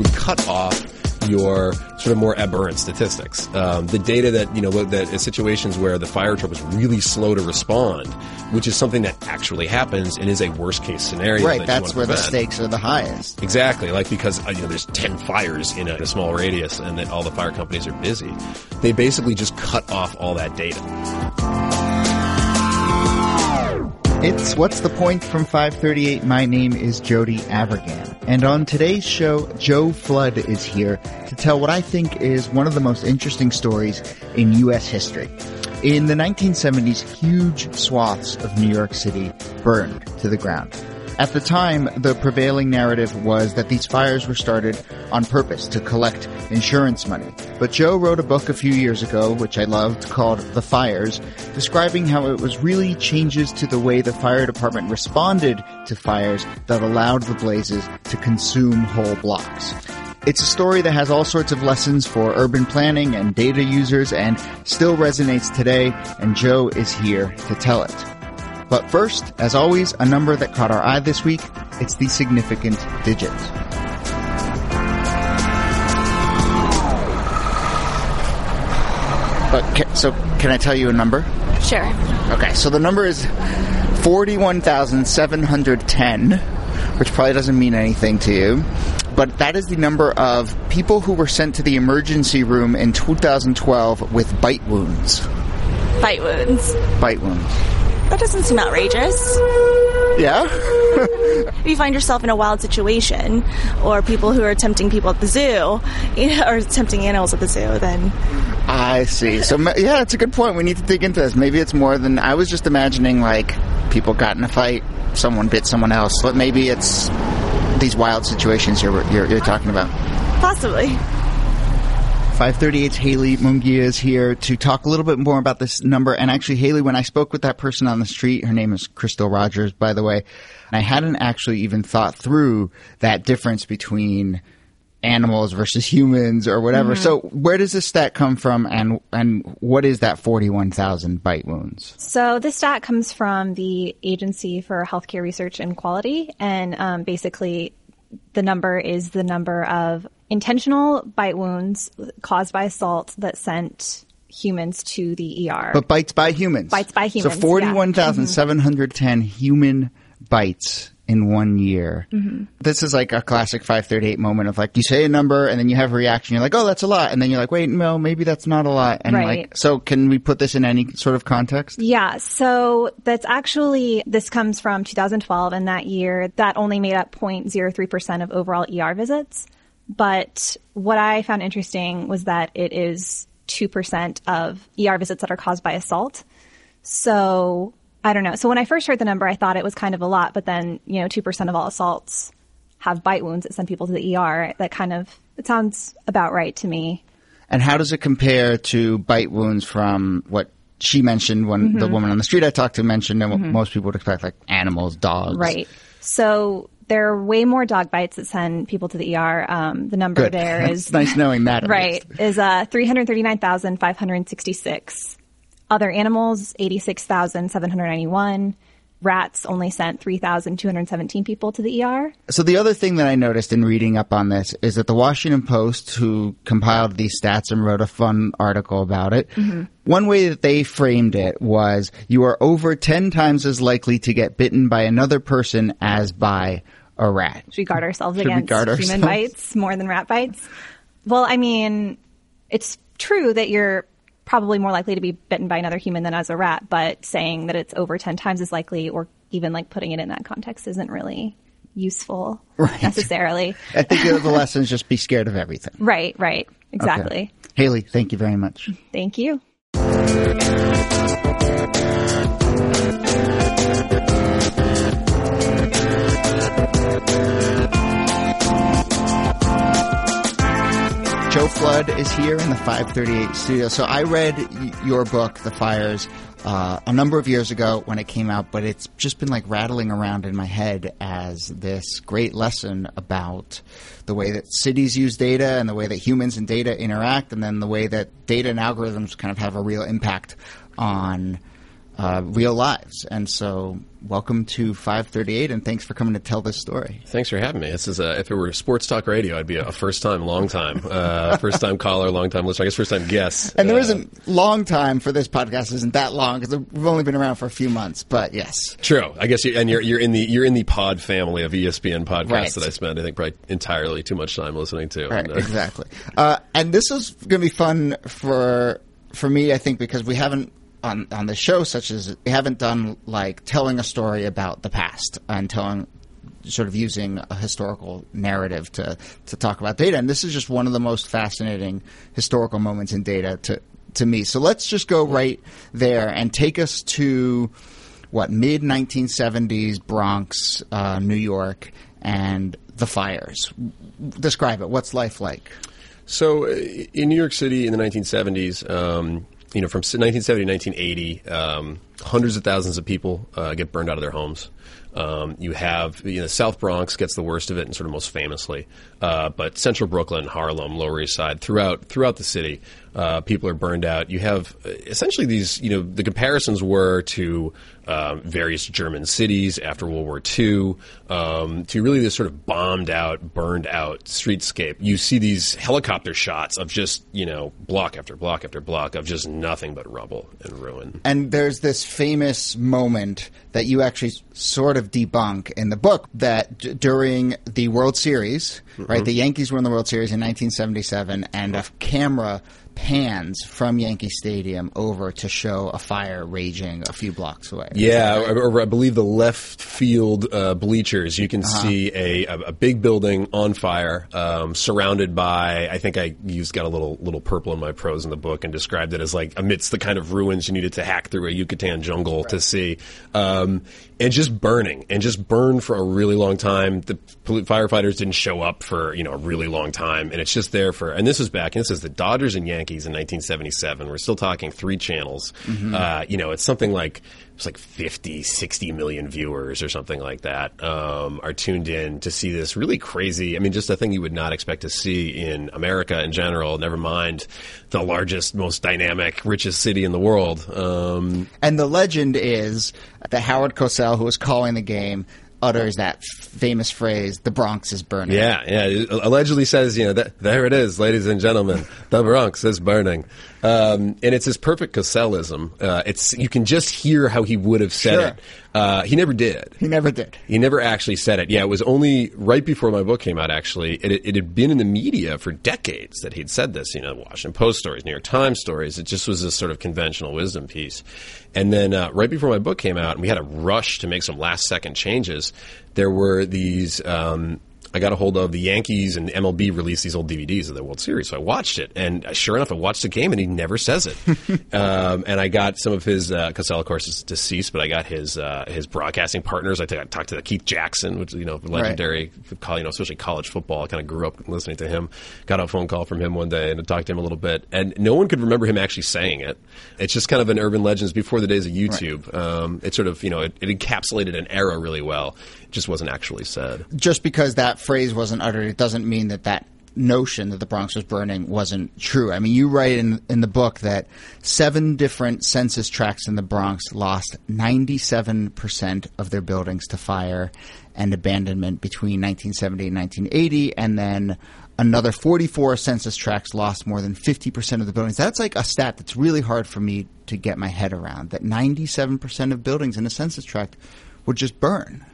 would cut off your sort of more aberrant statistics. Um, the data that, you know, that in situations where the fire truck was really slow to respond, which is something that actually happens and is a worst case scenario. Right, that that's where the stakes are the highest. Exactly, like because uh, you know there's ten fires in a, in a small radius, and that all the fire companies are busy. They basically just cut off all that data. It's What's the Point from 538. My name is Jody Avirgan. And on today's show, Joe Flood is here to tell what I think is one of the most interesting stories in U.S. history. In the 1970s, huge swaths of New York City burned to the ground. At the time, the prevailing narrative was that these fires were started on purpose to collect insurance money. But Joe wrote a book a few years ago, which I loved, called The Fires, describing how it was really changes to the way the fire department responded to fires that allowed the blazes to consume whole blocks. It's a story that has all sorts of lessons for urban planning and data users and still resonates today, and Joe is here to tell it. But first, as always, a number that caught our eye this week, it's the significant digit. But ca- so, can I tell you a number? Sure. Okay, so the number is 41,710, which probably doesn't mean anything to you. But that is the number of people who were sent to the emergency room in 2012 with bite wounds. Bite wounds. Bite wounds. That doesn't seem outrageous. Yeah? If you find yourself in a wild situation, or people who are tempting people at the zoo, you know, or tempting animals at the zoo, then I see. So, yeah, it's a good point. We need to dig into this. Maybe it's more than I was just imagining, like, people got in a fight, someone bit someone else, but maybe it's these wild situations you're, you're, you're talking about. possibly. 538's Hayley Munguia is here to talk a little bit more about this number. And actually, Haley, when I spoke with that person on the street, her name is Crystal Rogers, by the way, and I hadn't actually even thought through that difference between animals versus humans or whatever. So where does this stat come from and, and what is that 41,000 bite wounds? So this stat comes from the Agency for Healthcare Research and Quality, and um, basically, the number is the number of intentional bite wounds caused by assault that sent humans to the ER. But bites by humans. Bites by humans, So 41,710 human bites in one year. Mm-hmm. This is like a classic 538 moment of like, you say a number and then you have a reaction. You're like, oh, that's a lot. And then you're like, wait, no, maybe that's not a lot. And Right. like, so can we put this in any sort of context? Yeah, so that's actually, this comes from 2012, and that year, that only made up 0.03% of overall ER visits. But what I found interesting was that it is 2% of ER visits that are caused by assault. So I don't know. So when I first heard the number, I thought it was kind of a lot, but then, you know, 2% of all assaults have bite wounds that send people to the ER. That kind of, it sounds about right to me. And how does it compare to bite wounds from what she mentioned when the Mm-hmm. woman on the street I talked to mentioned and what most people would expect, like animals, dogs. Right. So there are way more dog bites that send people to the ER. Um, the number Good. there It's is nice knowing that. right least. is uh, three hundred thirty nine thousand five hundred sixty six. Other animals eighty six thousand seven hundred ninety one. Rats only sent three thousand two hundred seventeen people to the ER. So the other thing that I noticed in reading up on this is that the Washington Post, who compiled these stats and wrote a fun article about it, one way that they framed it was you are over 10 times as likely to get bitten by another person as by a rat. Should we guard ourselves Should against guard human bites more than rat bites? Well, I mean, it's true that you're probably more likely to be bitten by another human than as a rat, but saying that it's over 10 times as likely or even like putting it in that context isn't really useful Right. necessarily. I think the lesson is just be scared of everything. Right, right. Exactly. Okay. Hayley, thank you very much. Thank you. Joe Flood is here in the 538 studio. So I read your book, The Fires, uh, a number of years ago when it came out, but it's just been like rattling around in my head as this great lesson about the way that cities use data and the way that humans and data interact, and then the way that data and algorithms kind of have a real impact on uh, real lives. And so, welcome to 538, and thanks for coming to tell this story. Thanks for having me. This is a, if it were sports talk radio, I'd be a first time, long time, uh, first time caller, long time listener. I guess first time guest. And there Uh, isn't long time for this podcast. Isn't that long because we've only been around for a few months. But yes, True. I guess you, and you're you're in the you're in the pod family of ESPN podcasts Right. that I spend I think probably entirely too much time listening to. Right, And, uh, exactly. Uh, and this is going to be fun for for me, I think, because we haven't on on the show, such as we haven't done like telling a story about the past and telling sort of using a historical narrative to to talk about data. And this is just one of the most fascinating historical moments in data to to me. So let's just go right there and take us to what mid 1970s Bronx, uh, New York, and the fires. Describe it. What's life like? So, uh, in New York City in the 1970s, um, you know, from 1970 to 1980, um, hundreds of thousands of people uh, get burned out of their homes. Um, you have, you know, South Bronx gets the worst of it, and sort of most famously, uh, but Central Brooklyn, Harlem, Lower East Side, throughout throughout the city, uh, people are burned out. You have uh, essentially these, you know, the comparisons were to um, various German cities after World War II, um, to really this sort of bombed out, burned out streetscape. You see these helicopter shots of just, you know, block after block after block of just nothing but rubble and ruin. And there's this famous moment that you actually sort of debunk in the book that d- during the World Series, right? The Yankees were in the World Series in 1977, and a camera pans from Yankee Stadium over to show a fire raging a few blocks away. Yeah, or, or I believe the left field uh, bleachers. You can Uh-huh. see a, a, a big building on fire, um, surrounded by. I think I used got a little little purple in my prose in the book and described it as like amidst the kind of ruins you needed to hack through a Yucatan jungle to see, um, and just burning and just burned for a really long time. The firefighters didn't show up for you know a really long time, and it's just there for. And this was back. And this is the Dodgers and Yankees in 1977. We're still talking three channels. Uh, you know, it's something like it's like 50, 60 million viewers or something like that um, are tuned in to see this really crazy. I mean, just a thing you would not expect to see in America in general. Never mind the largest, most dynamic, richest city in the world. Um, And the legend is that Howard Cosell, who was calling the game, utters that famous phrase, "The Bronx is burning." Yeah, yeah. Allegedly says, you know, that, there it is, ladies and gentlemen, the Bronx is burning, um, and it's his perfect Cosellism. Uh, it's you can just hear how he would have said Sure. it. Uh, he never did. He never did. He never actually said it. Yeah, it was only right before my book came out. Actually, it, it had been in the media for decades that he'd said this. You know, Washington Post stories, New York Times stories. It just was this sort of conventional wisdom piece. And then uh, right before my book came out, and we had a rush to make some last second changes. There were these. Um, I got a hold of the Yankees and MLB released these old DVDs of the World Series, so I watched it, and sure enough, I watched the game, and he never says it. um, and I got some of his, uh, Cosell, of course, is deceased, but I got his uh, his broadcasting partners. I, talked to Keith Jackson, which you know, legendary, col- you know, especially college football. I kind of grew up listening to him. Got a phone call from him one day, and I talked to him a little bit, and no one could remember him actually saying it. It's just kind of an urban legend before the days of YouTube. Um, it sort of, you know, it, it encapsulated an era really well. It just wasn't actually said. Just because that phrase wasn't uttered, it doesn't mean that that notion that the Bronx was burning wasn't true. I mean, you write in in the book that seven different census tracts in the Bronx lost 97% of their buildings to fire and abandonment between 1970 and 1980 and then another 44 census tracts lost more than 50% of the buildings. That's like a stat that's really hard for me to get my head around that 97% of buildings in a census tract would just burn.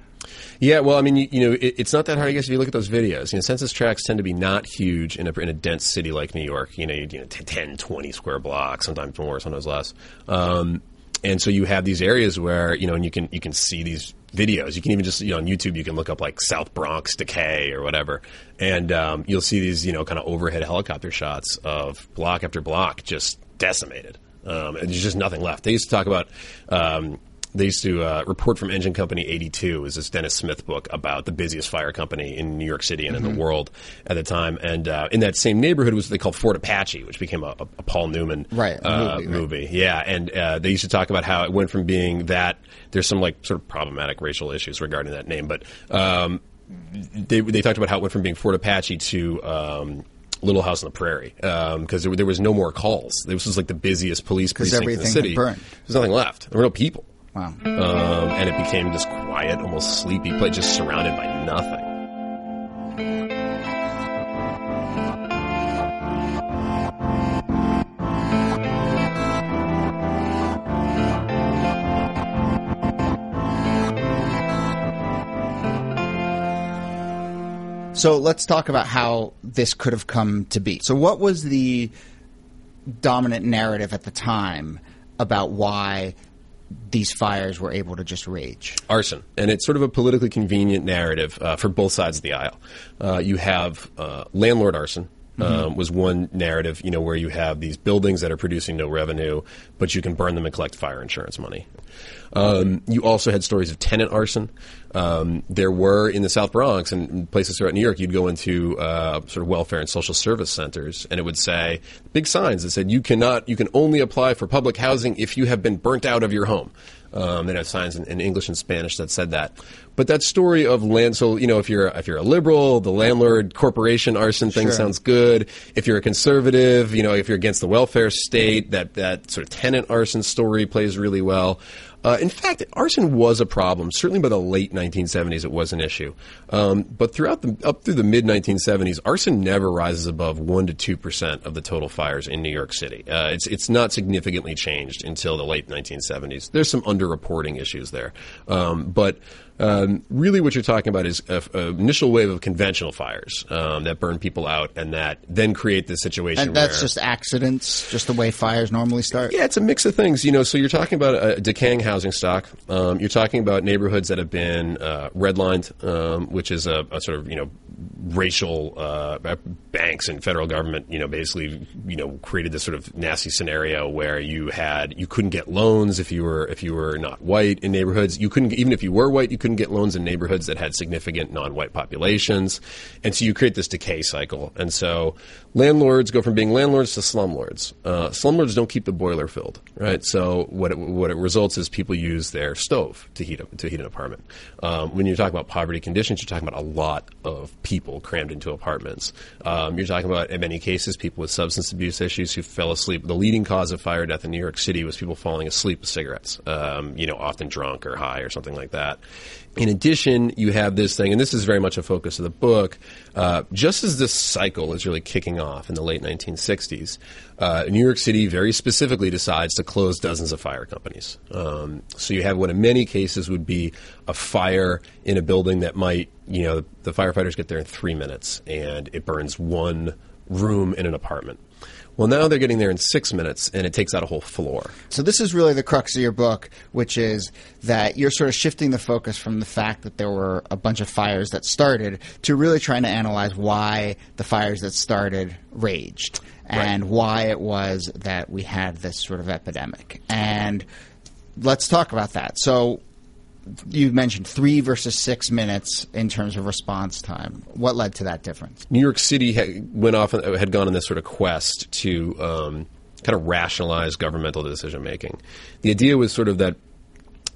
Yeah, well, I mean, you, you know, it, it's not that hard. I guess if you look at those videos, you know, census tracts tend to be not huge in a, in a dense city like New York. You know, you, you know, 10, 20 square blocks, sometimes more, sometimes less. Um, and so you have these areas where you know, and you can you can see these videos. You can even just you know on YouTube you can look up like South Bronx decay or whatever, and um, you'll see these you know kind of overhead helicopter shots of block after block just decimated. Um, and there's just nothing left. They used to talk about. Um, they used to uh, report from Engine Company 82 is this Dennis Smith book about the busiest fire company in New York City and in the world at the time. And uh, in that same neighborhood was what they called Fort Apache, which became a, a Paul Newman Right, uh, movie, right. Yeah, and uh, they used to talk about how it went from being that there's some like sort of problematic racial issues regarding that name, but um, they they talked about how it went from being Fort Apache to um, Little House on the Prairie because there, there was no more calls. This was like the busiest police precinct in the city. burned. There's nothing left. There were no people. Wow. Um, and it became this quiet, almost sleepy place, just surrounded by nothing. So let's talk about how this could have come to be. So, what was the dominant narrative at the time about why these fires were able to just rage? arson, and it's sort of a politically convenient narrative uh, for both sides of the aisle. Uh, you have uh, landlord arson. Um, was one narrative, you know, where you have these buildings that are producing no revenue, but you can burn them and collect fire insurance money. Um, you also had stories of tenant arson. Um, there were in the South Bronx and places throughout New York, you'd go into uh, sort of welfare and social service centers, and it would say big signs that said you cannot, you can only apply for public housing if you have been burnt out of your home. Um, they'd have signs in, in English and Spanish that said that. But that story of land, so you know, if you're if you're a liberal, the landlord corporation arson thing Sure. sounds good. If you're a conservative, you know, if you're against the welfare state, that that sort of tenant arson story plays really well. Uh, in fact, arson was a problem. Certainly by the late 1970s, it was an issue. Um, but throughout the up through the mid 1970s, arson never rises above one to two percent of the total fires in New York City. Uh, it's it's not significantly changed until the late 1970s. There's some underreporting issues there, um, but. Um, really, what you're talking about is an initial wave of conventional fires um, that burn people out, and that then create this situation. And that's where, just accidents, just the way fires normally start. yeah, it's a mix of things. You know, so you're talking about a decaying housing stock. Um, you're talking about neighborhoods that have been uh, redlined, um, which is a, a sort of you know racial uh, banks and federal government. You know, basically you know created this sort of nasty scenario where you had you couldn't get loans if you were if you were not white in neighborhoods. You couldn't even if you were white, you couldn't get loans in neighborhoods that had significant non-white populations, and so you create this decay cycle. And so landlords go from being landlords to slumlords. Uh, slumlords don't keep the boiler filled, right? So what it, what it results is people use their stove to heat a, to heat an apartment. Um, when you're talking about poverty conditions, you're talking about a lot of people crammed into apartments. Um, you're talking about in many cases people with substance abuse issues who fell asleep. The leading cause of fire death in New York City was people falling asleep with cigarettes. Um, you know, often drunk or high or something like that. In addition, you have this thing, and this is very much a focus of the book. Uh, just as this cycle is really kicking off in the late 1960s, uh, New York City very specifically decides to close dozens of fire companies. Um, so you have what in many cases would be a fire in a building that might, you know, the firefighters get there in three minutes and it burns one room in an apartment. Well, now they're getting there in six minutes, and it takes out a whole floor. So this is really the crux of your book, which is that you're sort of shifting the focus from the fact that there were a bunch of fires that started to really trying to analyze why the fires that started raged and why it was that we had this sort of epidemic. And let's talk about that. So you mentioned three versus six minutes in terms of response time. What led to that difference? New York City had, went off had gone on this sort of quest to um, kind of rationalize governmental decision making. The idea was sort of that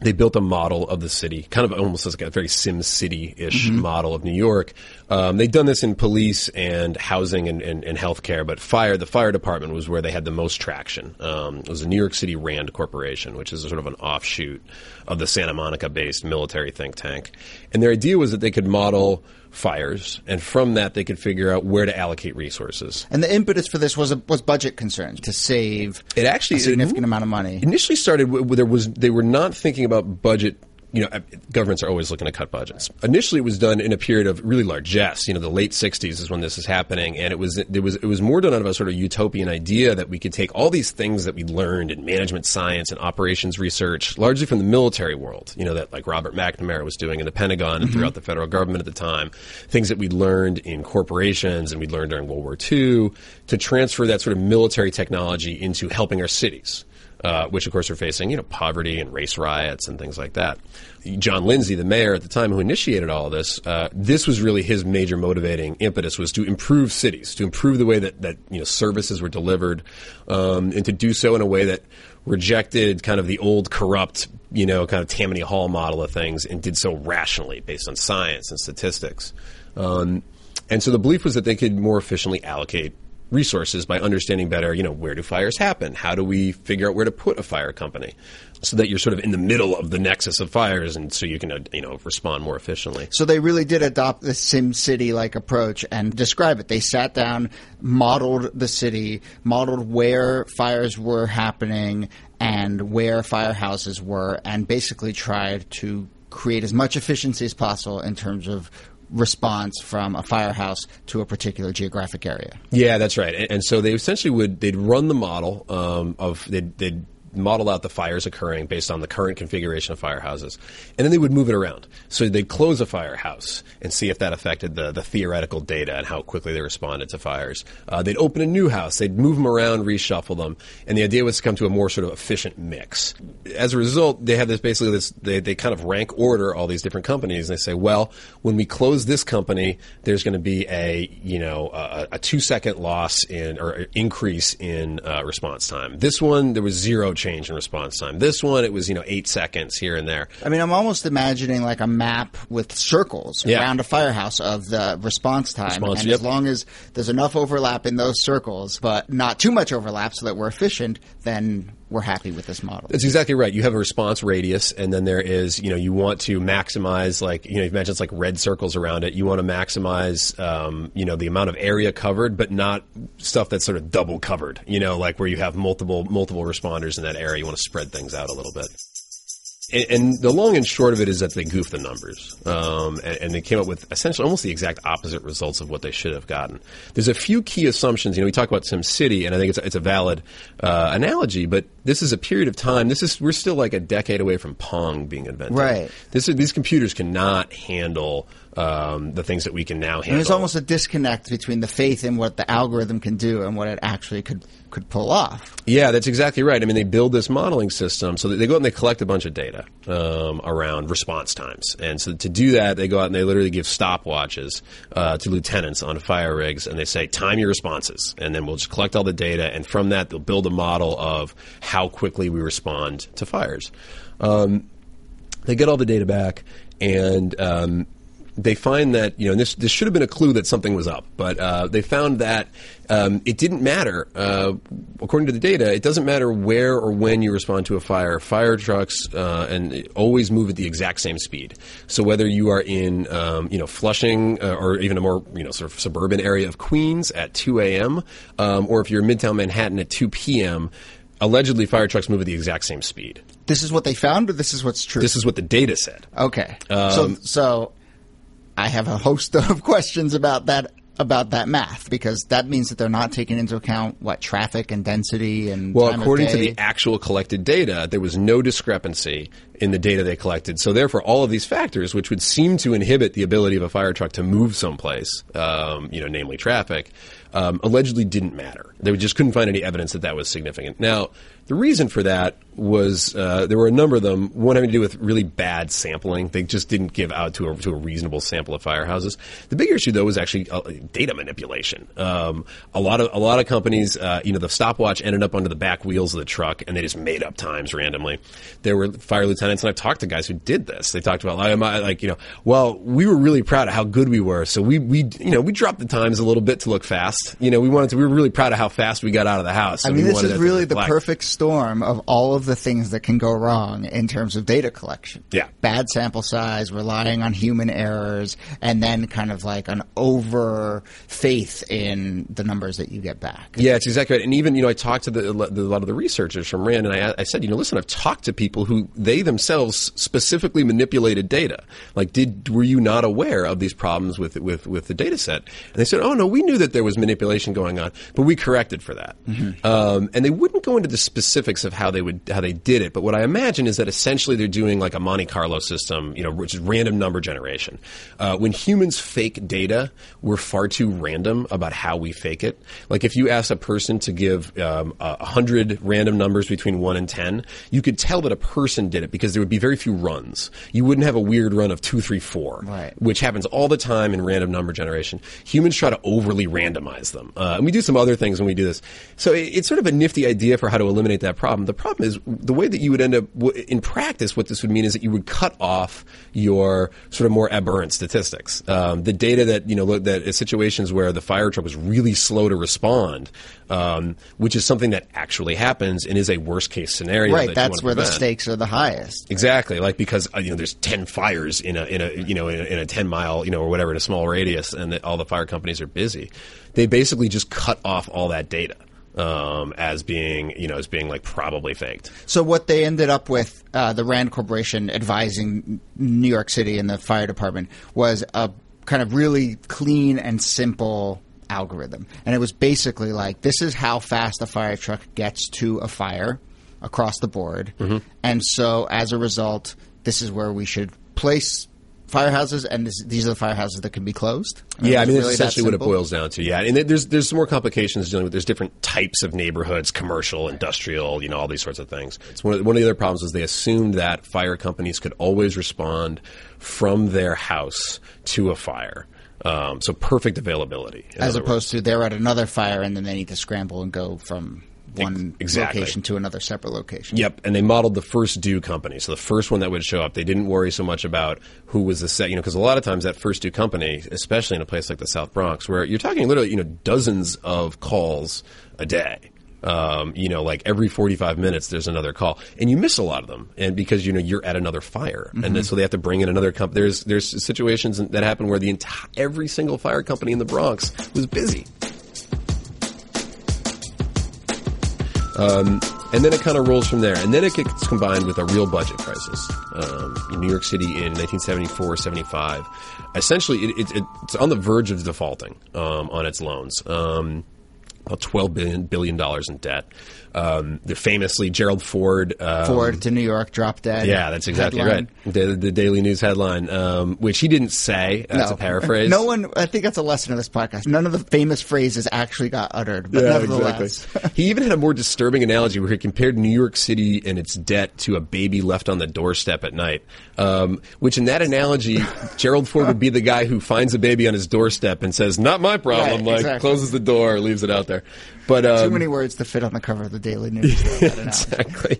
they built a model of the city, kind of almost like a very Sim City ish model of New York. Um, they'd done this in police and housing and, and, and healthcare, but fire, the fire department was where they had the most traction. Um, it was the New York City Rand Corporation, which is a sort of an offshoot of the Santa Monica based military think tank. And their idea was that they could model fires, and from that they could figure out where to allocate resources. And the impetus for this was a, was budget concerns to save It actually a significant amount of money. initially started there was they were not thinking about budget you know governments are always looking to cut budgets. Initially it was done in a period of really largesse you know the late 60s is when this is happening and it was there was it was more done out of a sort of utopian idea that we could take all these things that we learned in management science and operations research largely from the military world you know that like Robert McNamara was doing in the Pentagon and mm-hmm. throughout the federal government at the time things that we learned in corporations and we learned during World War II to transfer that sort of military technology into helping our cities uh, which of course are facing you know poverty and race riots and things like that. John Lindsay, the mayor at the time who initiated all this, uh, this was really his major motivating impetus was to improve cities, to improve the way that, that you know services were delivered, um, and to do so in a way that rejected kind of the old corrupt you know kind of Tammany Hall model of things and did so rationally based on science and statistics. Um, And so the belief was that they could more efficiently allocate resources by understanding better, you know, where do fires happen? How do we figure out where to put a fire company? So that you're sort of in the middle of the nexus of fires and so you can, uh, you know, respond more efficiently. So they really did adopt the Sim City like approach and describe it. They sat down, modeled the city, modeled where fires were happening and where firehouses were, and basically tried to create as much efficiency as possible in terms of response from a firehouse to a particular geographic area. Yeah, that's right. And, and so they essentially would they'd run the model um, of they'd, they'd model out the fires occurring based on the current configuration of firehouses, and then they would move it around. So they'd close a firehouse and see if that affected the, the theoretical data and how quickly they responded to fires. Uh, they'd open a new house, they'd move them around, reshuffle them, and the idea was to come to a more sort of efficient mix. As a result, they have this basically this they, they kind of rank order all these different companies, and they say, well, when we close this company, there's going to be a you know a, a two second loss in or increase in uh, response time. This one there was zero change in response time. This one, it was you know eight seconds here and there. I mean, I'm almost imagining like a map with circles Yeah. around a firehouse of the response time, Response, and yep. as long as there's enough overlap in those circles, but not too much overlap, so that we're efficient, then we're happy with this model. That's exactly right. You have a response radius, and then there is, you know, you want to maximize, like, you know, you've mentioned it's like red circles around it. You want to maximize, um, you know, the amount of area covered, but not stuff that's sort of double covered. You know, like where you have multiple multiple responders in that area. You want to spread things out a little bit. And, and the long and short of it is that they goofed the numbers, um, and, and they came up with essentially almost the exact opposite results of what they should have gotten. There's a few key assumptions. You know, we talk about SimCity, and I think it's, it's a valid uh, analogy, but this is a period of time. This is we're still like a decade away from Pong being invented. Right. This is, these computers cannot handle um, the things that we can now handle. And there's almost a disconnect between the faith in what the algorithm can do and what it actually could could pull off. Yeah, that's exactly right. I mean, they build this modeling system, so that they go out and they collect a bunch of data um, around response times, and so to do that, they go out and they literally give stopwatches uh, to lieutenants on fire rigs, and they say, "Time your responses," and then we'll just collect all the data, and from that, they'll build a model of how quickly we respond to fires. Um, they get all the data back, and um, they find that you know this this should have been a clue that something was up, but uh, they found that um, it didn't matter. Uh, according to the data, it doesn't matter where or when you respond to a fire. Fire trucks uh, and always move at the exact same speed. So whether you are in um, you know Flushing uh, or even a more you know sort of suburban area of Queens at 2 a.m. Um, or if you're in Midtown Manhattan at 2 p.m. Allegedly, fire trucks move at the exact same speed. This is what they found, or this is what's true. This is what the data said. Okay. Um, so so I have a host of questions about that about that math because that means that they're not taking into account what traffic and density and Well, according to the actual collected data, there was no discrepancy in the data they collected. So, therefore, all of these factors, which would seem to inhibit the ability of a fire truck to move someplace, um, you know, namely traffic, um, allegedly didn't matter. They just couldn't find any evidence that that was significant. Now, the reason for that was uh, there were a number of them. One having to do with really bad sampling. They just didn't give out to a, to a reasonable sample of firehouses. The bigger issue, though, was actually uh, data manipulation. Um, a lot of a lot of companies, uh, you know, the stopwatch ended up under the back wheels of the truck, and they just made up times randomly. There were fire lieutenants, and I've talked to guys who did this. They talked about like, like you know, well, we were really proud of how good we were, so we we you know we dropped the times a little bit to look fast. You know, we wanted to. We were really proud of how fast we got out of the house. so I mean, this is really the perfect storm of all of the things that can go wrong in terms of data collection. Yeah. Bad sample size, relying on human errors, and then kind of like an over faith in the numbers that you get back. Yeah, it's exactly right. And even, you know, I talked to the, the, a lot of the researchers from RAND, and I, I said, you know, listen, I've talked to people who they themselves specifically manipulated data. Like, did were you not aware of these problems with with with the data set? And they said, oh no, we knew that there was manipulation going on, but we corrected for that. Um, and they wouldn't go into the specifics of how they would how they did it. But what I imagine is that essentially they're doing like a Monte Carlo system, you know, which is random number generation. Uh, when humans fake data, we're far too random about how we fake it. Like if you ask a person to give um, a hundred random numbers between one and ten, you could tell that a person did it because there would be very few runs. You wouldn't have a weird run of two, three, four, Right. which happens all the time in random number generation. Humans try to overly randomize them, uh, and we do some other things when we do this. So it, it's sort of a nifty idea for how to eliminate that problem. The problem is the way that you would end up w- in practice. What this would mean is that you would cut off your sort of more aberrant statistics. Um, the data that you know look- that in situations where the fire truck was really slow to respond, um, which is something that actually happens and is a worst case scenario. Right, you that's where the stakes are the highest. Exactly, like because uh, you know there's ten fires in a in a you know in a, in a ten mile you know or whatever in a small radius, and that all the fire companies are busy. They basically just cut off all that data um, as being you know as being like probably faked. So what they ended up with, uh, the Rand Corporation advising New York City and the fire department was a kind of really clean and simple algorithm, and it was basically like this is how fast a fire truck gets to a fire across the board, and so as a result, this is where we should place firehouses, and this, these are the firehouses that can be closed. Yeah, I mean, really that's that essentially what it boils down to. Yeah, and there's there's some more complications dealing with. There's different types of neighborhoods, commercial, industrial, you know, all these sorts of things. It's one of, one of the other problems is they assumed that fire companies could always respond from their house to a fire. Um, so perfect availability, as opposed to they're at another fire and then they need to scramble and go from one exactly. location to another separate location. Yep, and they modeled the first due company. So the first one that would show up, they didn't worry so much about who was the set, you know, because a lot of times that first due company, especially in a place like the South Bronx, where you're talking literally, you know, dozens of calls a day. Um, you know, like every 45 minutes, there's another call, and you miss a lot of them, and because you know you're at another fire, and then, so they have to bring in another company. There's there's situations that happen where the entire every single fire company in the Bronx was busy. Um, and then it kind of rolls from there. And then it gets combined with a real budget crisis. Um, in New York City in 1974, 75, essentially it, it, it's on the verge of defaulting um, on its loans. Um, about 12 billion, billion dollars in debt. Um, the famously Gerald Ford. Um, Ford to New York, drop dead. Yeah, that's exactly headline. right. The, the Daily News headline, um, which he didn't say. That's No. a paraphrase. No one. I think that's a lesson of this podcast. None of the famous phrases actually got uttered, but nevertheless, he even had a more disturbing analogy where he compared New York City and its debt to a baby left on the doorstep at night. Um, which, in that analogy, Gerald Ford would be the guy who finds a baby on his doorstep and says, "Not my problem." Right, like exactly. closes the door, leaves it out there. But um, too many words to fit on the cover of the Daily News. Exactly.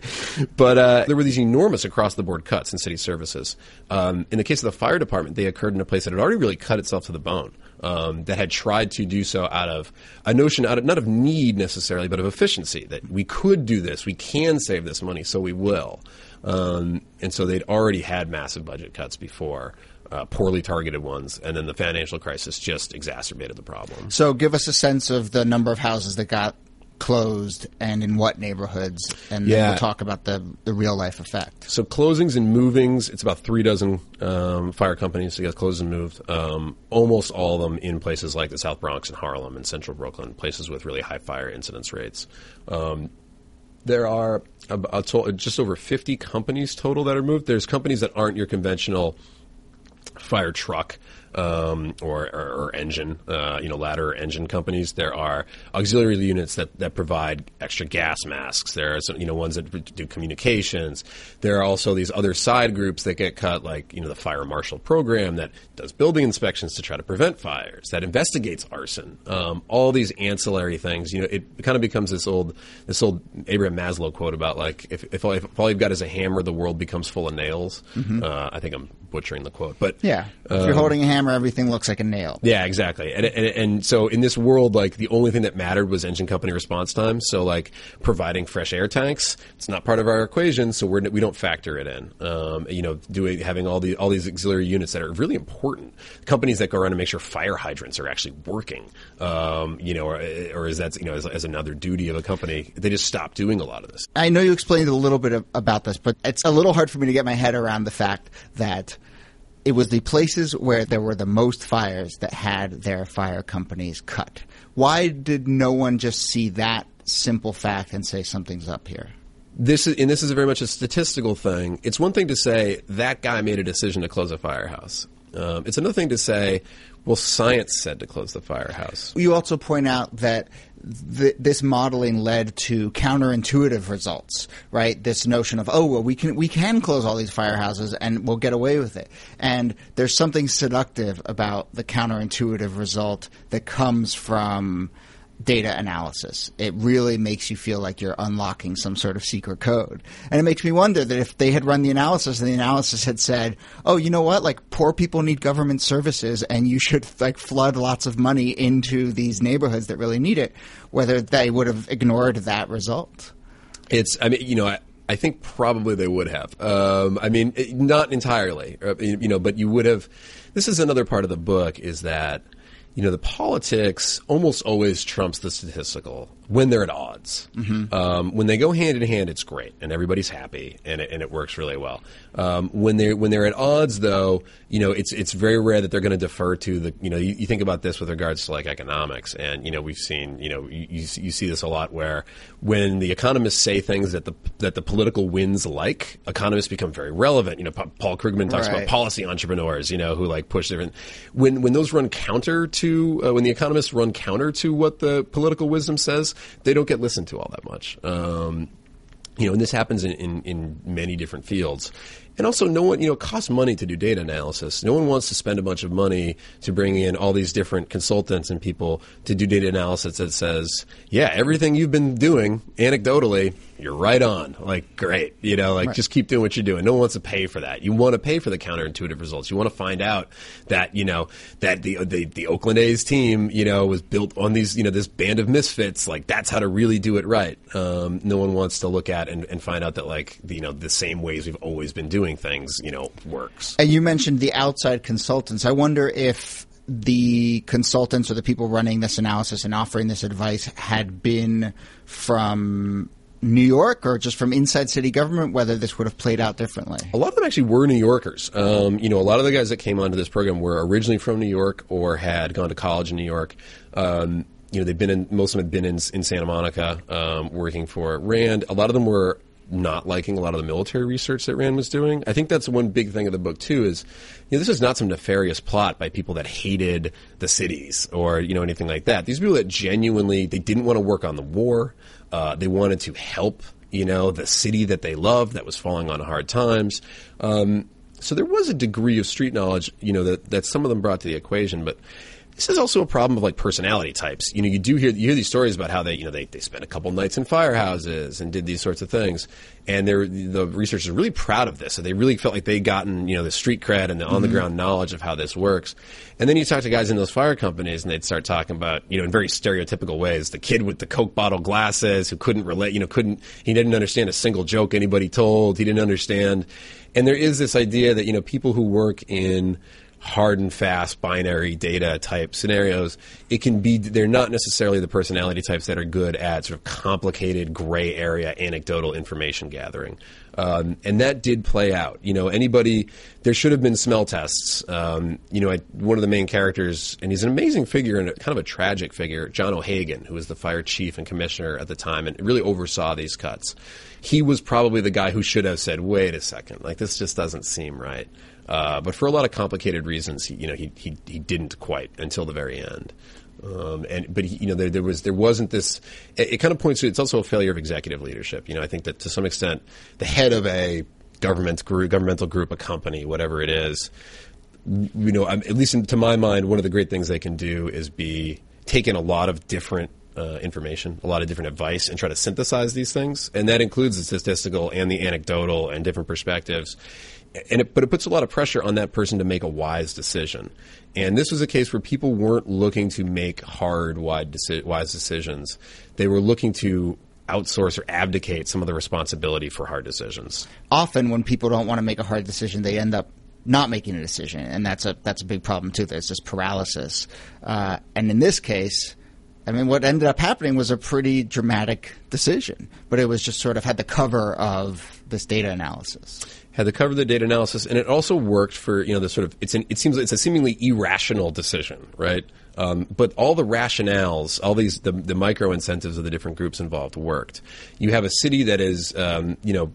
But uh, there were these enormous across the board cuts in city services. Um, in the case of the fire department, they occurred in a place that had already really cut itself to the bone. Um, that had tried to do so out of a notion, out of not of need necessarily, but of efficiency. That we could do this, we can save this money, so we will. Um, and so they'd already had massive budget cuts before, uh, poorly targeted ones, and then the financial crisis just exacerbated the problem. So, give us a sense of the number of houses that got closed and in what neighborhoods, and then Yeah. we'll talk about the the real life effect. So closings and movings, it's about three dozen um, fire companies that got closed and moved. Um, almost all of them in places like the South Bronx and Harlem and Central Brooklyn, places with really high fire incidence rates. Um, there are about just over 50 companies total that are moved. There's companies that aren't your conventional fire truck um, or, or, or engine, uh, you know, ladder or engine companies. There are auxiliary units that, that provide extra gas masks. There are some, you know ones that do communications. There are also these other side groups that get cut, like you know the fire marshal program that does building inspections to try to prevent fires, that investigates arson. Um, all these ancillary things. You know, it kind of becomes this old this old Abraham Maslow quote about like if if all, if all you've got is a hammer, the world becomes full of nails. Uh, I think I'm butchering the quote, but Yeah, if you're holding a hammer, everything looks like a nail. yeah, exactly. And, and and so in this world, like the only thing that mattered was engine company response time. So like providing fresh air tanks, it's not part of our equation, so we're, we don't factor it in. Um, you know, doing having all the all these auxiliary units that are really important. Companies that go around and make sure fire hydrants are actually working. Um, you know, or, or is that you know as, as another duty of a company? They just stop doing a lot of this. I know you explained a little bit of, about this, but it's a little hard for me to get my head around the fact that it was the places where there were the most fires that had their fire companies cut. Why did no one just see that simple fact and say something's up here? this is and this is very much a statistical thing. It's one thing to say that guy made a decision to close a firehouse. Um, it's another thing to say Well, science said to close the firehouse. You also point out that th- this modeling led to counterintuitive results, right? This notion of oh well we can we can close all these firehouses and we'll get away with it. And there's something seductive about the counterintuitive result that comes from data analysis. It really makes you feel like you're unlocking some sort of secret code. And it makes me wonder that if they had run the analysis and the analysis had said, "Oh, you know what? Like poor people need government services and you should like flood lots of money into these neighborhoods that really need it," whether they would have ignored that result. It's I mean, you know, I, I think probably they would have. Um, I mean, not entirely, uh, you know, but you would have. This is another part of the book is that you know the politics almost always trumps the statistical when they're at odds. Um, when they go hand in hand, it's great and everybody's happy and it, and it works really well. Um, when they when they're at odds, though, you know, it's it's very rare that they're going to defer to the you know you, you think about this with regards to like economics and you know we've seen you know you, you, see- you see this a lot where when the economists say things that the that the political winds like, economists become very relevant. You know, Pa- Paul Krugman talks Right. about policy entrepreneurs, you know, who like push different. When when those run counter to uh, when the economists run counter to what the political wisdom says, they don't get listened to all that much. Um, you know, and this happens in, in, in many different fields. And also, no one, you know, it costs money to do data analysis. No one wants to spend a bunch of money to bring in all these different consultants and people to do data analysis that says, yeah, everything you've been doing anecdotally, you're right on. Like, great. You know, like just keep doing what you're doing. No one wants to pay for that. You want to pay for the counterintuitive results. You want to find out that, you know, that the, the, the Oakland A's team, you know, was built on these, you know, this band of misfits. Like, that's how to really do it right. Um, no one wants to look at and, and find out that, like, the, you know, the same ways we've always been doing things, you know, works. And you mentioned the outside consultants. I wonder if the consultants or the people running this analysis and offering this advice had been from New York or just from inside city government, whether this would have played out differently. A lot of them actually were New Yorkers. Um, you know, a lot of the guys that came onto this program were originally from New York or had gone to college in New York. Um, you know, they've been in, most of them had been in, in Santa Monica um, working for Rand. A lot of them were not liking a lot of the military research that Rand was doing. I think that's one big thing of the book too is, you know, this is not some nefarious plot by people that hated the cities or, you know, anything like that. These people that genuinely, they didn't want to work on the war. Uh, they wanted to help, you know, the city that they loved that was falling on hard times. Um, so there was a degree of street knowledge, you know, that, that some of them brought to the equation, but this is also a problem of like personality types. You know, you do hear you hear these stories about how they you know they, they spent a couple nights in firehouses and did these sorts of things, and they're the researchers are really proud of this. So they really felt like they gotten you know the street cred and the on the mm-hmm. ground knowledge of how this works. And then you talk to guys in those fire companies, and they'd start talking about you know in very stereotypical ways the kid with the coke bottle glasses who couldn't relate, you know, couldn't he didn't understand a single joke anybody told. He didn't understand, and there is this idea that you know people who work in hard and fast binary data type scenarios, it can be they're not necessarily the personality types that are good at sort of complicated gray area anecdotal information gathering. Um, and that did play out. You know, anybody there should have been smell tests. Um, you know, I, one of the main characters, and he's an amazing figure and a, kind of a tragic figure, John O'Hagan, who was the fire chief and commissioner at the time, and really oversaw these cuts. He was probably the guy who should have said, "Wait a second, like this just doesn't seem right." Uh, but for a lot of complicated reasons, he, you know, he, he he didn't quite until the very end. Um, and but he, you know, there, there was there wasn't this. It, it kind of points to it's also a failure of executive leadership. You know, I think that to some extent, the head of a government group, governmental group, a company, whatever it is, you know, um, at least in, to my mind, one of the great things they can do is be take in a lot of different uh, information, a lot of different advice, and try to synthesize these things. And that includes the statistical and the anecdotal and different perspectives. And it, but it puts a lot of pressure on that person to make a wise decision. And this was a case where people weren't looking to make hard, deci- wise decisions. They were looking to outsource or abdicate some of the responsibility for hard decisions. Often, when people don't want to make a hard decision, they end up not making a decision, and that's a that's a big problem too. There's this paralysis, uh, and in this case, I mean, what ended up happening was a pretty dramatic decision, but it was just sort of had the cover of this data analysis. Had the cover of the data analysis, and it also worked for you know the sort of it's an, it seems like it's a seemingly irrational decision, right? Um, but all the rationales, all these the, the micro incentives of the different groups involved worked. You have a city that is um, you know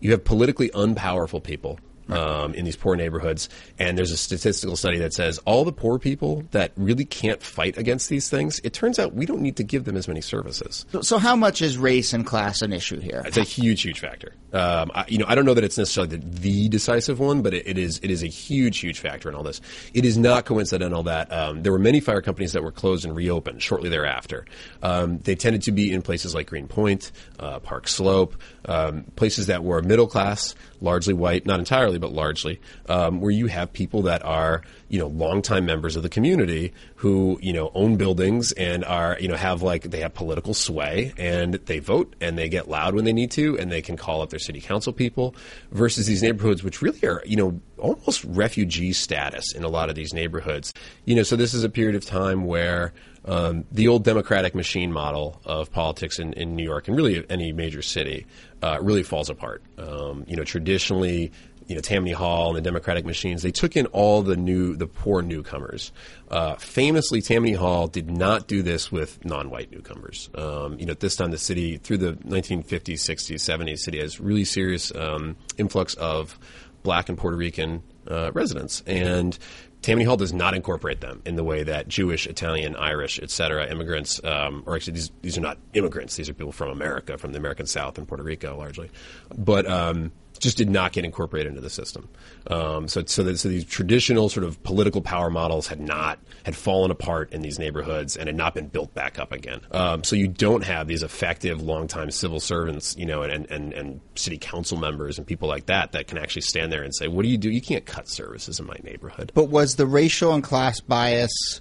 you have politically unpowerful people um, in these poor neighborhoods. And there's a statistical study that says all the poor people that really can't fight against these things, it turns out we don't need to give them as many services. So, so how much is race and class an issue here? It's a huge, huge factor. Um, I, you know, I don't know that it's necessarily the, the decisive one, but it, it is it is a huge, huge factor in all this. It is not coincidental that um, there were many fire companies that were closed and reopened shortly thereafter. Um, they tended to be in places like Greenpoint, uh, Park Slope, um, places that were middle class, largely white, not entirely, but largely, um, where you have people that are, you know, longtime members of the community who, you know, own buildings and are, you know, have like, they have political sway and they vote and they get loud when they need to and they can call up their city council people versus these neighborhoods, which really are, you know, almost refugee status in a lot of these neighborhoods. You know, so this is a period of time where, um, the old democratic machine model of politics in, in New York and really any major city uh, really falls apart. Um, you know, traditionally, you know, Tammany Hall and the Democratic machines, they took in all the new, the poor newcomers. Uh, famously, Tammany Hall did not do this with non-white newcomers. Um, you know, at this time, the city, through the 1950s, 60s, 70s, city has really serious um, influx of black and Puerto Rican uh, residents. And Tammany Hall does not incorporate them in the way that Jewish, Italian, Irish, et cetera, immigrants, um, or actually these, these are not immigrants, these are people from America, from the American South and Puerto Rico largely. But um, just did not get incorporated into the system. Um, so, so, so these traditional sort of political power models had not had fallen apart in these neighborhoods and had not been built back up again. Um, so you don't have these effective, longtime civil servants, you know, and, and, and city council members and people like that that can actually stand there and say, "What do you do? You can't cut services in my neighborhood." But was the racial and class bias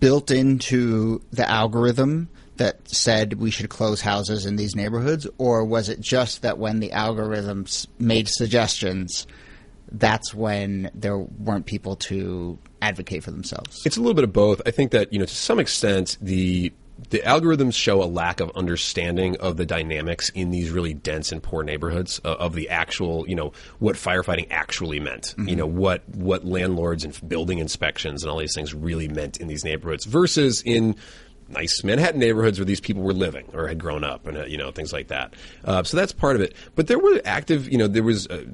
built into the algorithm? That said we should close houses in these neighborhoods, or was it just that when the algorithms made suggestions, that's when there weren't people to advocate for themselves? It's a little bit of both. I think that you know to some extent the the algorithms show a lack of understanding of the dynamics in these really dense and poor neighborhoods uh, of the actual, you know, what firefighting actually meant. Mm-hmm. You know, what what landlords and building inspections and all these things really meant in these neighborhoods versus in nice Manhattan neighborhoods where these people were living or had grown up and uh, you know things like that. Uh, so that's part of it. But there were active, you know, there was. A,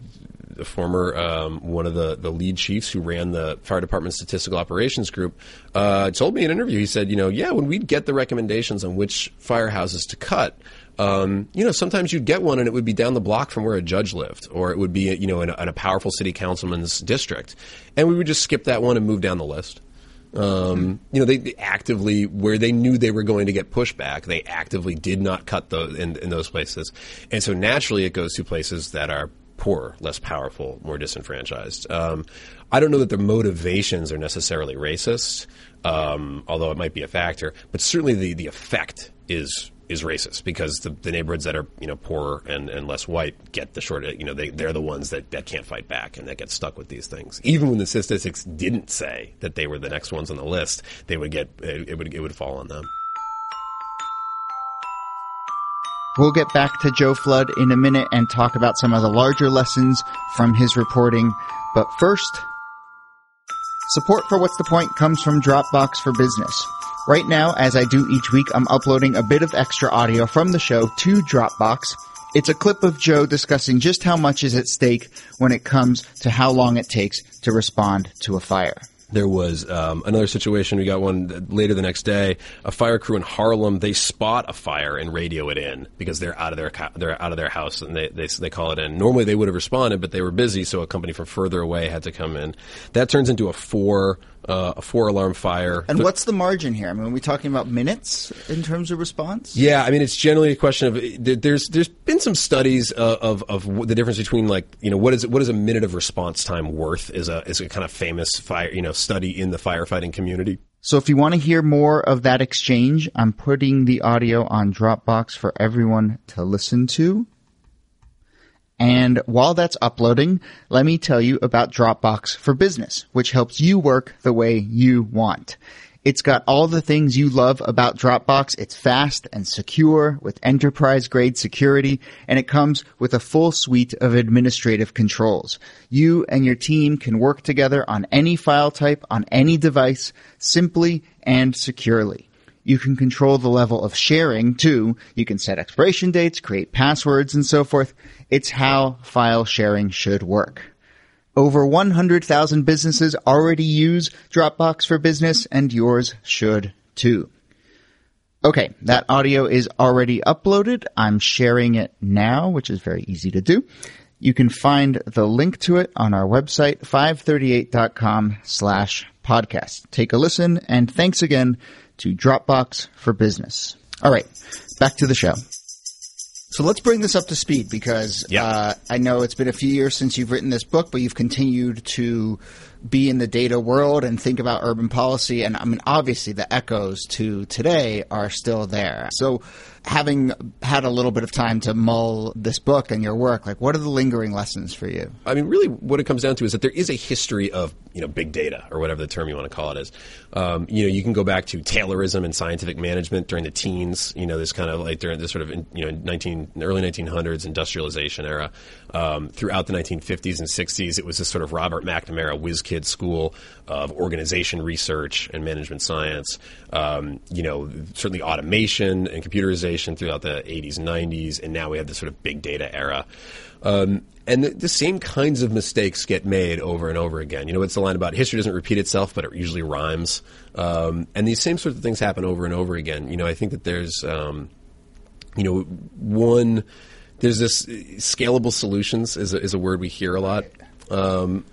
a former um, one of the, the lead chiefs who ran the fire department statistical operations group uh, told me in an interview. He said, you know, yeah, when we'd get the recommendations on which firehouses to cut, um, you know, sometimes you'd get one and it would be down the block from where a judge lived, or it would be, you know, in a, in a powerful city councilman's district, and we would just skip that one and move down the list. Um, you know, they, they, actively, where they knew they were going to get pushback, they actively did not cut those in, in those places. And so naturally it goes to places that are poorer, less powerful, more disenfranchised. Um, I don't know that their motivations are necessarily racist, um, although it might be a factor, but certainly the, the effect is is racist because the, the neighborhoods that are you know poorer and, and less white get the short you know they they're the ones that, that can't fight back and that get stuck with these things even when the statistics didn't say that they were the next ones on the list they would get it would it would fall on them. We'll get back to Joe Flood in a minute and talk about some of the larger lessons from his reporting. But first, support for What's the Point comes from Dropbox for Business. Right now, as I do each week, I'm uploading a bit of extra audio from the show to Dropbox. It's a clip of Joe discussing just how much is at stake when it comes to how long it takes to respond to a fire. There was um, another situation. We got one later the next day. A fire crew in Harlem. They spot a fire and radio it in because they're out of their they're out of their house and they, they they call it in. Normally they would have responded, but they were busy, so a company from further away had to come in. That turns into a four uh, a four alarm fire. And what's the margin here? I mean, are we talking about minutes in terms of response? Yeah, I mean, it's generally a question of there's there's been some studies uh, of of the difference between like you know what is what is a minute of response time worth is a is a kind of famous fire you know study in the firefighting community. So if you want to hear more of that exchange, I'm putting the audio on Dropbox for everyone to listen to. And while that's uploading, let me tell you about Dropbox for Business, which helps you work the way you want. It's got all the things you love about Dropbox. It's fast and secure with enterprise grade security, and it comes with a full suite of administrative controls. You and your team can work together on any file type on any device simply and securely. You can control the level of sharing too. You can set expiration dates, create passwords, and so forth. It's how file sharing should work. Over 100,000 businesses already use Dropbox for Business, and yours should too. Okay, that audio is already uploaded. I'm sharing it now, which is very easy to do. You can find the link to it on our website, 538.com slash podcast. Take a listen, and thanks again to Dropbox for Business. All right, back to the show. So let's bring this up to speed because Yeah. uh, I know it's been a few years since you've written this book, but you've continued to be in the data world and think about urban policy. And I mean, obviously, the echoes to today are still there. So, having had a little bit of time to mull this book and your work, like, what are the lingering lessons for you? I mean, really, what it comes down to is that there is a history of you know big data or whatever the term you want to call it is. Um, you know, you can go back to Taylorism and scientific management during the teens. You know, this kind of like during this sort of you know nineteen early nineteen hundreds industrialization era. Um, throughout the nineteen fifties and sixties, it was this sort of Robert McNamara whiz kid school of organization research and management science. Um, you know, certainly automation and computerization throughout the eighties and nineties, and now we have this sort of big data era. Um, and the, the same kinds of mistakes get made over and over again. You know, it's the line about history doesn't repeat itself, but it usually rhymes. Um, and these same sorts of things happen over and over again. You know, I think that there's, um, you know, one, there's this uh, scalable solutions is a, is a word we hear a lot. Um,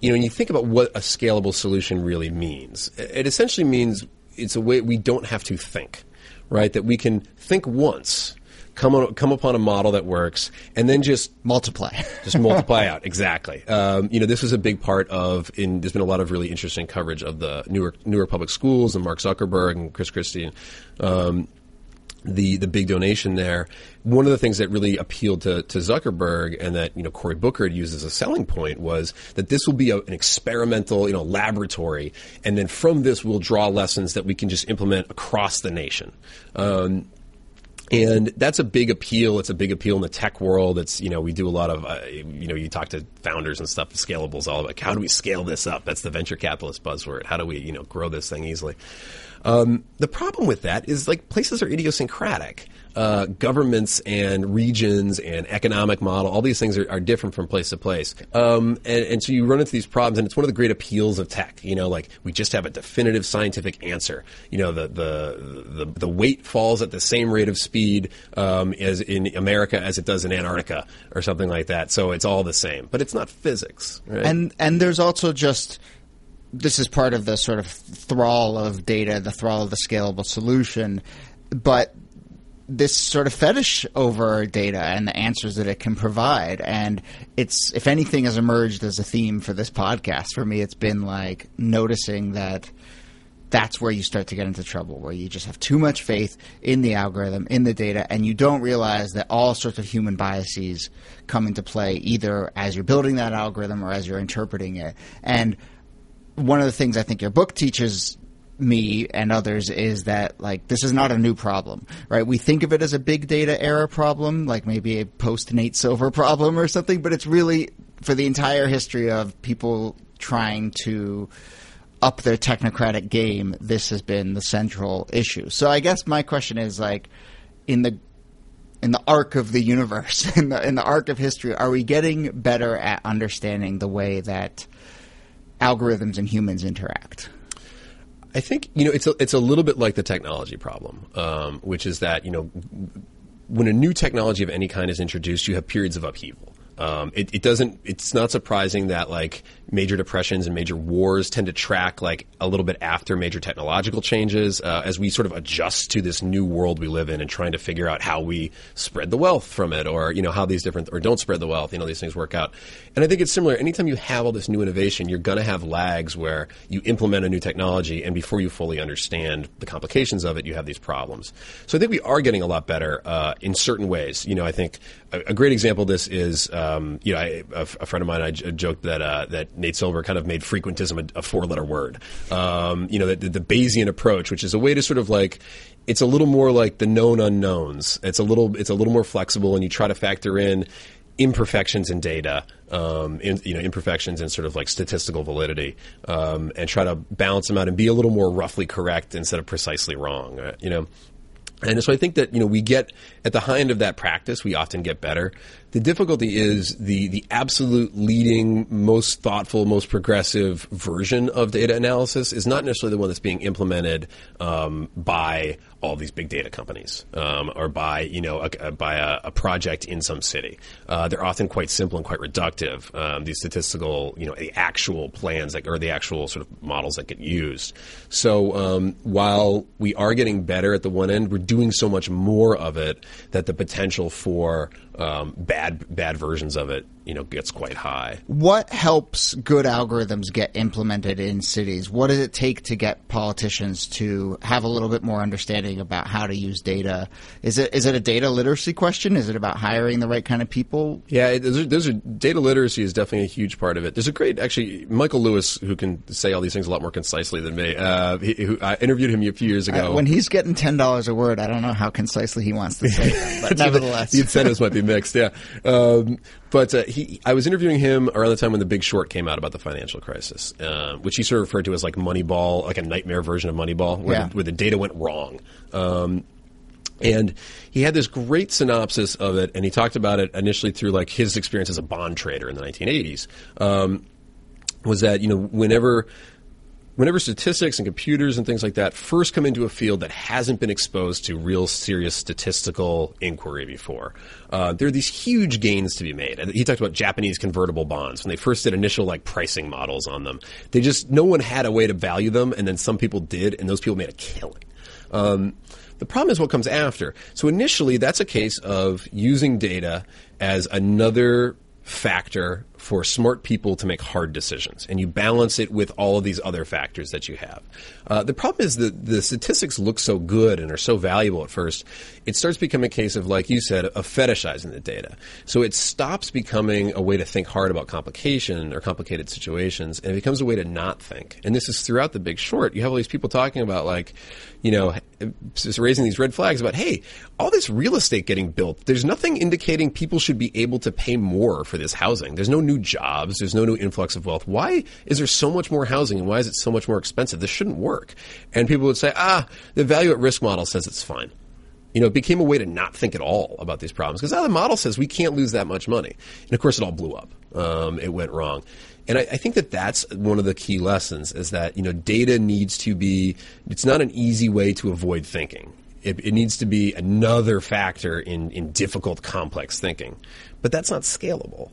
you know, when you think about what a scalable solution really means, it essentially means it's a way we don't have to think, right? That we can think once, come on, come upon a model that works, and then just Multiply. just multiply out exactly. Um, you know, this was a big part of. In there's been a lot of really interesting coverage of the Newark Newark public schools and Mark Zuckerberg and Chris Christie. Um, the the big donation there. One of the things that really appealed to, to Zuckerberg and that you know Cory Booker had used as a selling point was that this will be a, an experimental you know laboratory, and then from this we'll draw lessons that we can just implement across the nation. Um, and that's a big appeal. It's a big appeal in the tech world. It's you know we do a lot of uh, you know you talk to founders and stuff. Scalable is all about how do we scale this up? That's the venture capitalist buzzword. How do we you know grow this thing easily? Um, the problem with that is like places are idiosyncratic. Uh, governments and regions and economic model, all these things are, are different from place to place. Um, and, and so you run into these problems, and it's one of the great appeals of tech. You know, like we just have a definitive scientific answer. You know, the the the, the weight falls at the same rate of speed um, as in America as it does in Antarctica or something like that. So it's all the same, but it's not physics, right? And and there's also just this is part of the sort of thrall of data, the thrall of the scalable solution, but this sort of fetish over data and the answers that it can provide. And it's, if anything, has emerged as a theme for this podcast. For me, it's been like noticing that that's where you start to get into trouble, where you just have too much faith in the algorithm, in the data, and you don't realize that all sorts of human biases come into play either as you're building that algorithm or as you're interpreting it. And one of the things I think your book teaches me and others is that like this is not a new problem, right? We think of it as a big data era problem, like maybe a post Nate Silver problem or something, but it's really for the entire history of people trying to up their technocratic game, this has been the central issue. So I guess my question is like in the in the arc of the universe, in the in the arc of history, are we getting better at understanding the way that algorithms and humans interact? I think you know it's a, it's a little bit like the technology problem, um, which is that you know when a new technology of any kind is introduced, you have periods of upheaval. Um, it, it doesn't. It's not surprising that like major depressions and major wars tend to track like a little bit after major technological changes uh, as we sort of adjust to this new world we live in and trying to figure out how we spread the wealth from it or you know how these different or don't spread the wealth. You know these things work out. And I think it's similar. Anytime you have all this new innovation, you're going to have lags where you implement a new technology and before you fully understand the complications of it, you have these problems. So I think we are getting a lot better uh, in certain ways. You know, I think a, a great example of this is, um, you know, I, a, a friend of mine, I j- joked that uh, that Nate Silver kind of made frequentism a, a four-letter word. Um, you know, the, the Bayesian approach, which is a way to sort of like, it's a little more like the known unknowns. It's a little, it's a little more flexible, and you try to factor in imperfections in data, um, in, you know, imperfections in sort of like statistical validity, um, and try to balance them out and be a little more roughly correct instead of precisely wrong. uh, you know. And so I think that, you know, we get at the high end of that practice, we often get better. The difficulty is the, the absolute leading, most thoughtful, most progressive version of data analysis is not necessarily the one that's being implemented um, by all these big data companies um, or by you know a, a, by a, a, project in some city. Uh, they're often quite simple and quite reductive. Um, these statistical, you know, the actual plans that, or the actual sort of models that get used. So um, while we are getting better at the one end, we're doing so much more of it that the potential for um, bad bad versions of it, you know, gets quite high. What helps good algorithms get implemented in cities? What does it take to get politicians to have a little bit more understanding about how to use data? Is it is it a data literacy question? Is it about hiring the right kind of people? Yeah, there's, there's a, data literacy is definitely a huge part of it. There's a great actually Michael Lewis who can say all these things a lot more concisely than me. Uh, he, who, I interviewed him a few years ago. Uh, when he's getting ten dollars a word, I don't know how concisely he wants to say, it, but nevertheless, the incentives might be mixed. Yeah, um, but uh, he, I was interviewing him around the time when The Big Short came out about the financial crisis, uh, which he sort of referred to as like Moneyball, like a nightmare version of Moneyball, where, yeah. the, where the data went wrong. Um, and he had this great synopsis of it, and he talked about it initially through like his experience as a bond trader in the 1980s. Um, was that you know whenever whenever statistics and computers and things like that first come into a field that hasn't been exposed to real serious statistical inquiry before, uh, there are these huge gains to be made. He talked about Japanese convertible bonds when they first did initial like pricing models on them. They just no one had a way to value them, and then some people did, and those people made a killing. Um, the problem is what comes after. So initially, that's a case of using data as another factor for smart people to make hard decisions, and you balance it with all of these other factors that you have. Uh, the problem is that the statistics look so good and are so valuable at first, it starts becoming a case of, like you said, of fetishizing the data. So it stops becoming a way to think hard about complication or complicated situations, and it becomes a way to not think. And this is throughout the Big Short. You have all these people talking about, like, you know, just raising these red flags about, hey, all this real estate getting built, there's nothing indicating people should be able to pay more for this housing. There's no new jobs. There's no new influx of wealth. Why is there so much more housing and why is it so much more expensive? This shouldn't work. And people would say, ah, the value at risk model says it's fine. You know, it became a way to not think at all about these problems because ah, the model says we can't lose that much money. And of course, it all blew up. Um, it went wrong. And I, I, think that that's one of the key lessons is that, you know, data needs to be, it's not an easy way to avoid thinking. It, it needs to be another factor in, in difficult, complex thinking. But that's not scalable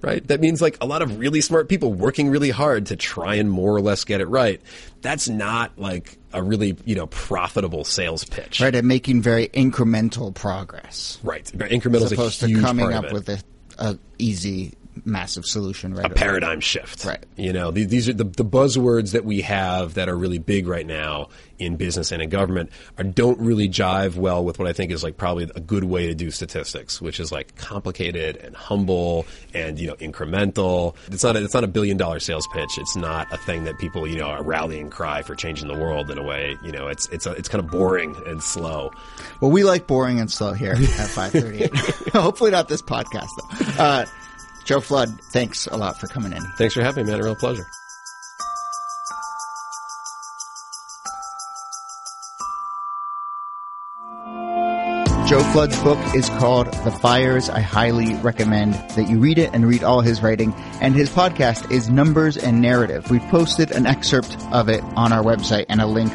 right? That means like a lot of really smart people working really hard to try and more or less get it right. That's not like a really, you know, profitable sales pitch. Right, and making very incremental progress. Right. Incremental As opposed to coming up with a, a easy massive solution right a paradigm shift. Right. You know these are the, the buzzwords that we have that are really big right now in business and in government are, don't really jive well with what I think is like probably a good way to do statistics which is like complicated and humble and you know incremental. It's not a, it's not a billion dollar sales pitch. It's not a thing that people you know are rallying cry for changing the world in a way. You know it's it's a, it's kind of boring and slow. Well we like boring and slow here at 538 hopefully not this podcast though. Uh, Joe Flood, thanks a lot for coming in. Thanks for having me, man. A real pleasure. Joe Flood's book is called The Fires. I highly recommend that you read it and read all his writing. And his podcast is Numbers and Narrative. We've posted an excerpt of it on our website and a link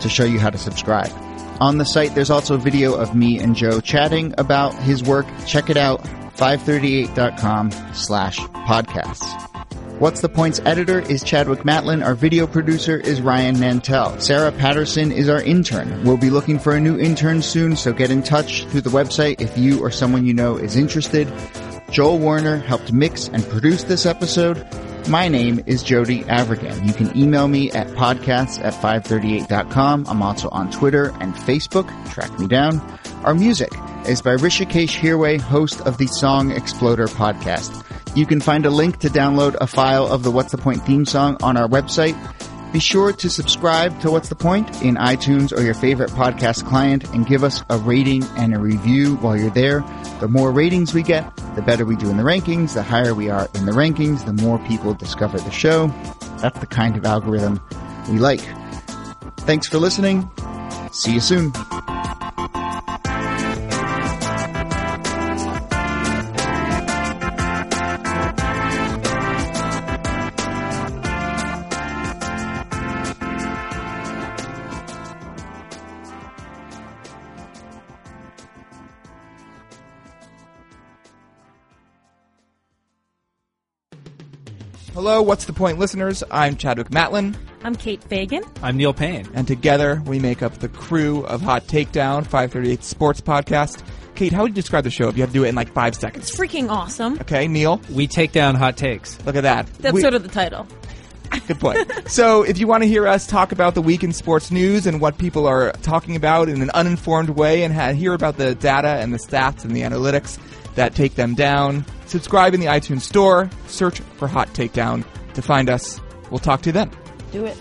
to show you how to subscribe. On the site, there's also a video of me and Joe chatting about his work. Check it out. 538.com slash podcasts. What's the Points editor is Chadwick Matlin. Our video producer is Ryan Nantel. Sarah Patterson is our intern. We'll be looking for a new intern soon, so get in touch through the website if you or someone you know is interested. Joel Warner helped mix and produce this episode. My name is Jody Avirgan. You can email me at podcasts at 538.com. I'm also on Twitter and Facebook. Track me down. Our music is by Hrishikesh Hirway, host of the Song Exploder podcast. You can find a link to download a file of the What's the Point theme song on our website. Be sure to subscribe to What's the Point in iTunes or your favorite podcast client and give us a rating and a review while you're there. The more ratings we get, the better we do in the rankings. The higher we are in the rankings, the more people discover the show. That's the kind of algorithm we like. Thanks for listening. See you soon. Hello, What's the Point listeners? I'm Chadwick Matlin, I'm Kate Fagan. I'm Neil Paine. and together we make up the crew of Hot Takedown, 538 Sports Podcast. Kate, how would you describe the show if you had to do it in like five seconds? It's freaking awesome. Okay, Neil, We take down hot takes. look at that. That's We- sort of the title. Good point. so, if you want to hear us talk about the week in sports news and what people are talking about in an uninformed way and ha- hear about the data and the stats and the analytics that take them down, subscribe in the iTunes Store, search for Hot Takedown to find us. We'll talk to you then. Do it.